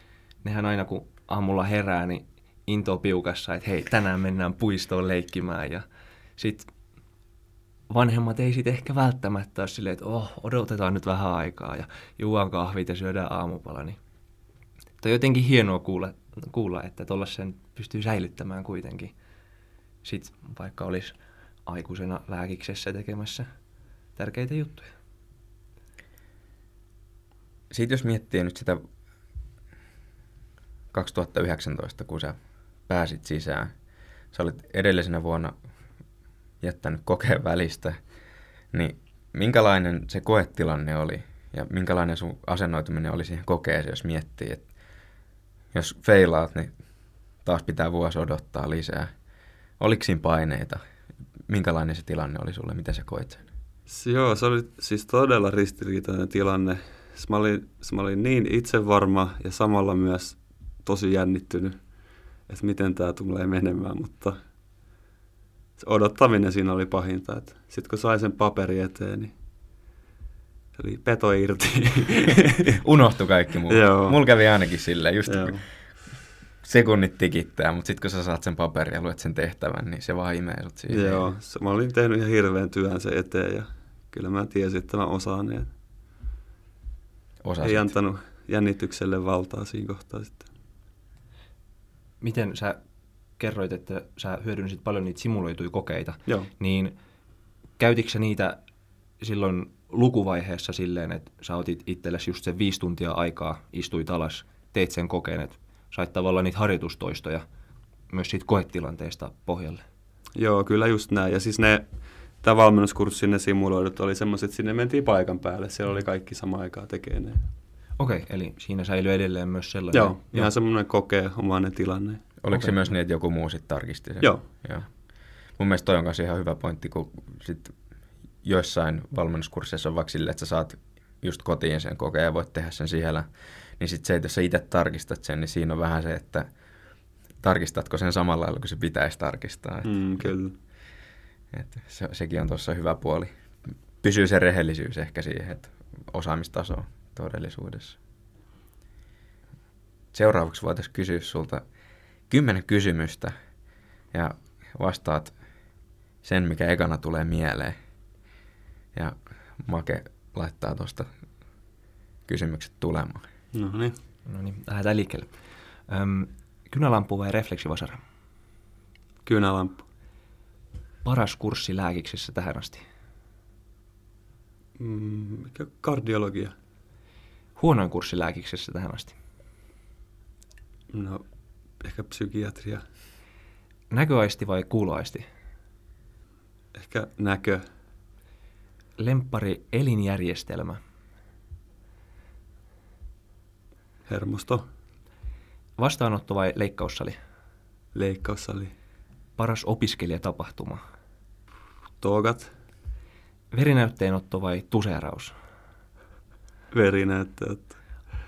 nehän aina kun aamulla herää, niin into piukassa, että hei, tänään mennään puistoon leikkimään ja sit vanhemmat ei sit ehkä välttämättä ole silleen, että oh, odotetaan nyt vähän aikaa ja juodaan kahvit ja syödään aamupala, niin Toi on jotenkin hienoa kuulla, kuulla että sen pystyy säilyttämään kuitenkin. Sitten vaikka olisi aikuisena lääkiksessä tekemässä tärkeitä juttuja. Sitten jos miettii nyt sitä 2019, kun sä pääsit sisään, sä olit edellisenä vuonna jättänyt kokeen välistä, niin minkälainen se koetilanne oli ja minkälainen sun asennoituminen oli siihen kokeeseen, jos miettii, että jos feilaat, niin taas pitää vuosi odottaa lisää. Oliko siinä paineita? Minkälainen se tilanne oli sulle? Miten sä koit sen? Joo, se oli siis todella ristiriitainen tilanne. S- Mä olin, s- mä olin niin itsevarma ja samalla myös tosi jännittynyt, että miten tämä tulee menemään, mutta se odottaminen siinä oli pahinta. Sitten kun sain sen paperi eteen, niin se oli peto irti. Unohtu kaikki muu. Mulla kävi ainakin silleen, just Joo. Sekunnit tikittää, mutta sitten kun sä saat sen paperin ja luet sen tehtävän, niin se vaan imee sut siihen. Joo, se, mä olin tehnyt ihan hirveän työn sen eteen ja kyllä mä tiesin, että mä osaan. Niin Osasit. ei antanut jännitykselle valtaa siinä kohtaa sitten. Miten sä kerroit, että sä hyödynsit paljon niitä simuloituja kokeita, Joo. niin käytitkö sä niitä silloin lukuvaiheessa silleen, että sä otit itsellesi just sen viisi tuntia aikaa, istuit alas, teit sen kokeen, että sait tavallaan niitä harjoitustoistoja myös siitä koetilanteesta pohjalle? Joo, kyllä just näin. Ja siis ne, tämä valmennuskurssi, ne simuloidut oli semmoiset, että sinne mentiin paikan päälle. Siellä oli kaikki sama aikaa tekee ne. Okei, eli siinä säilyy edelleen myös sellainen. Joo, ihan semmoinen kokee omainen tilanne. Oliko se Okei. myös niin, että joku muu sitten tarkisti sen? Joo. Joo. Mun mielestä toi on kanssa ihan hyvä pointti, kun sit joissain valmennuskursseissa on vaikka silleen, että sä saat just kotiin sen kokeen ja voit tehdä sen siellä, niin sitten se, että jos sä itse tarkistat sen, niin siinä on vähän se, että tarkistatko sen samalla lailla kuin se pitäisi tarkistaa. Et, Mm, kyllä. et se, sekin on tuossa hyvä puoli. Pysyy se rehellisyys ehkä siihen, että osaamistaso todellisuudessa. Seuraavaksi voitaisiin kysyä sulta kymmenen kysymystä ja vastaat sen, mikä ekana tulee mieleen. Ja Make laittaa tuosta kysymykset tulemaan. No niin. No niin, lähdetään liikkeelle. Öm, kynälampu vai refleksivasara? Kynälamppu. Paras kurssi lääkiksessä tähän asti. Mm, mikä kardiologia? Huonoin kurssi lääkiksessä tähän asti. No, ehkä psykiatria. Näköaisti vai kuuloaisti? Ehkä näkö. Lemppari elinjärjestelmä. Hermosto. Vastaanotto vai leikkaussali? Leikkaussali. Paras opiskelijatapahtuma. Toogat. Verinäytteenotto vai tuseeraus? veri näyttää, että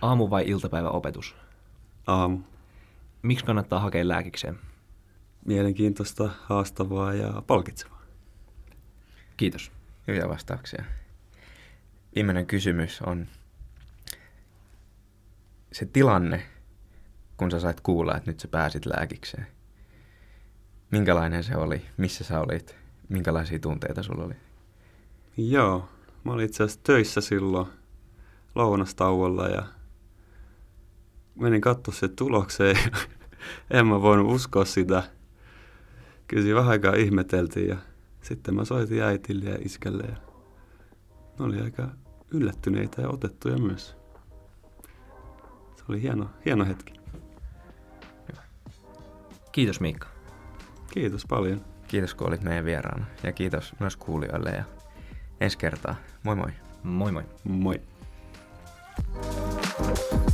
Aamu- vai iltapäiväopetus? aamu. Miksi kannattaa hakea lääkikseen? Mielenkiintoista, haastavaa ja palkitsevaa. Kiitos. Hyviä vastauksia. Viimeinen kysymys on se tilanne, kun sä sait kuulla, että nyt sä pääsit lääkikseen. Minkälainen se oli? Missä sä olit? Minkälaisia tunteita sulla oli? Joo, mä olin itse asiassa töissä silloin lounastauolla ja menin katsoa se tulokseen en mä voinut uskoa sitä. Kyllä siinä vähän aikaa ihmeteltiin ja sitten mä soitin äitille ja iskälle ja ne oli aika yllättyneitä ja otettuja myös. Se oli hieno, hieno hetki. Kiitos Miikka. Kiitos paljon. Kiitos kun olit meidän vieraana ja kiitos myös kuulijoille ja ensi kertaa. Moi moi! Moi moi. Moi. One,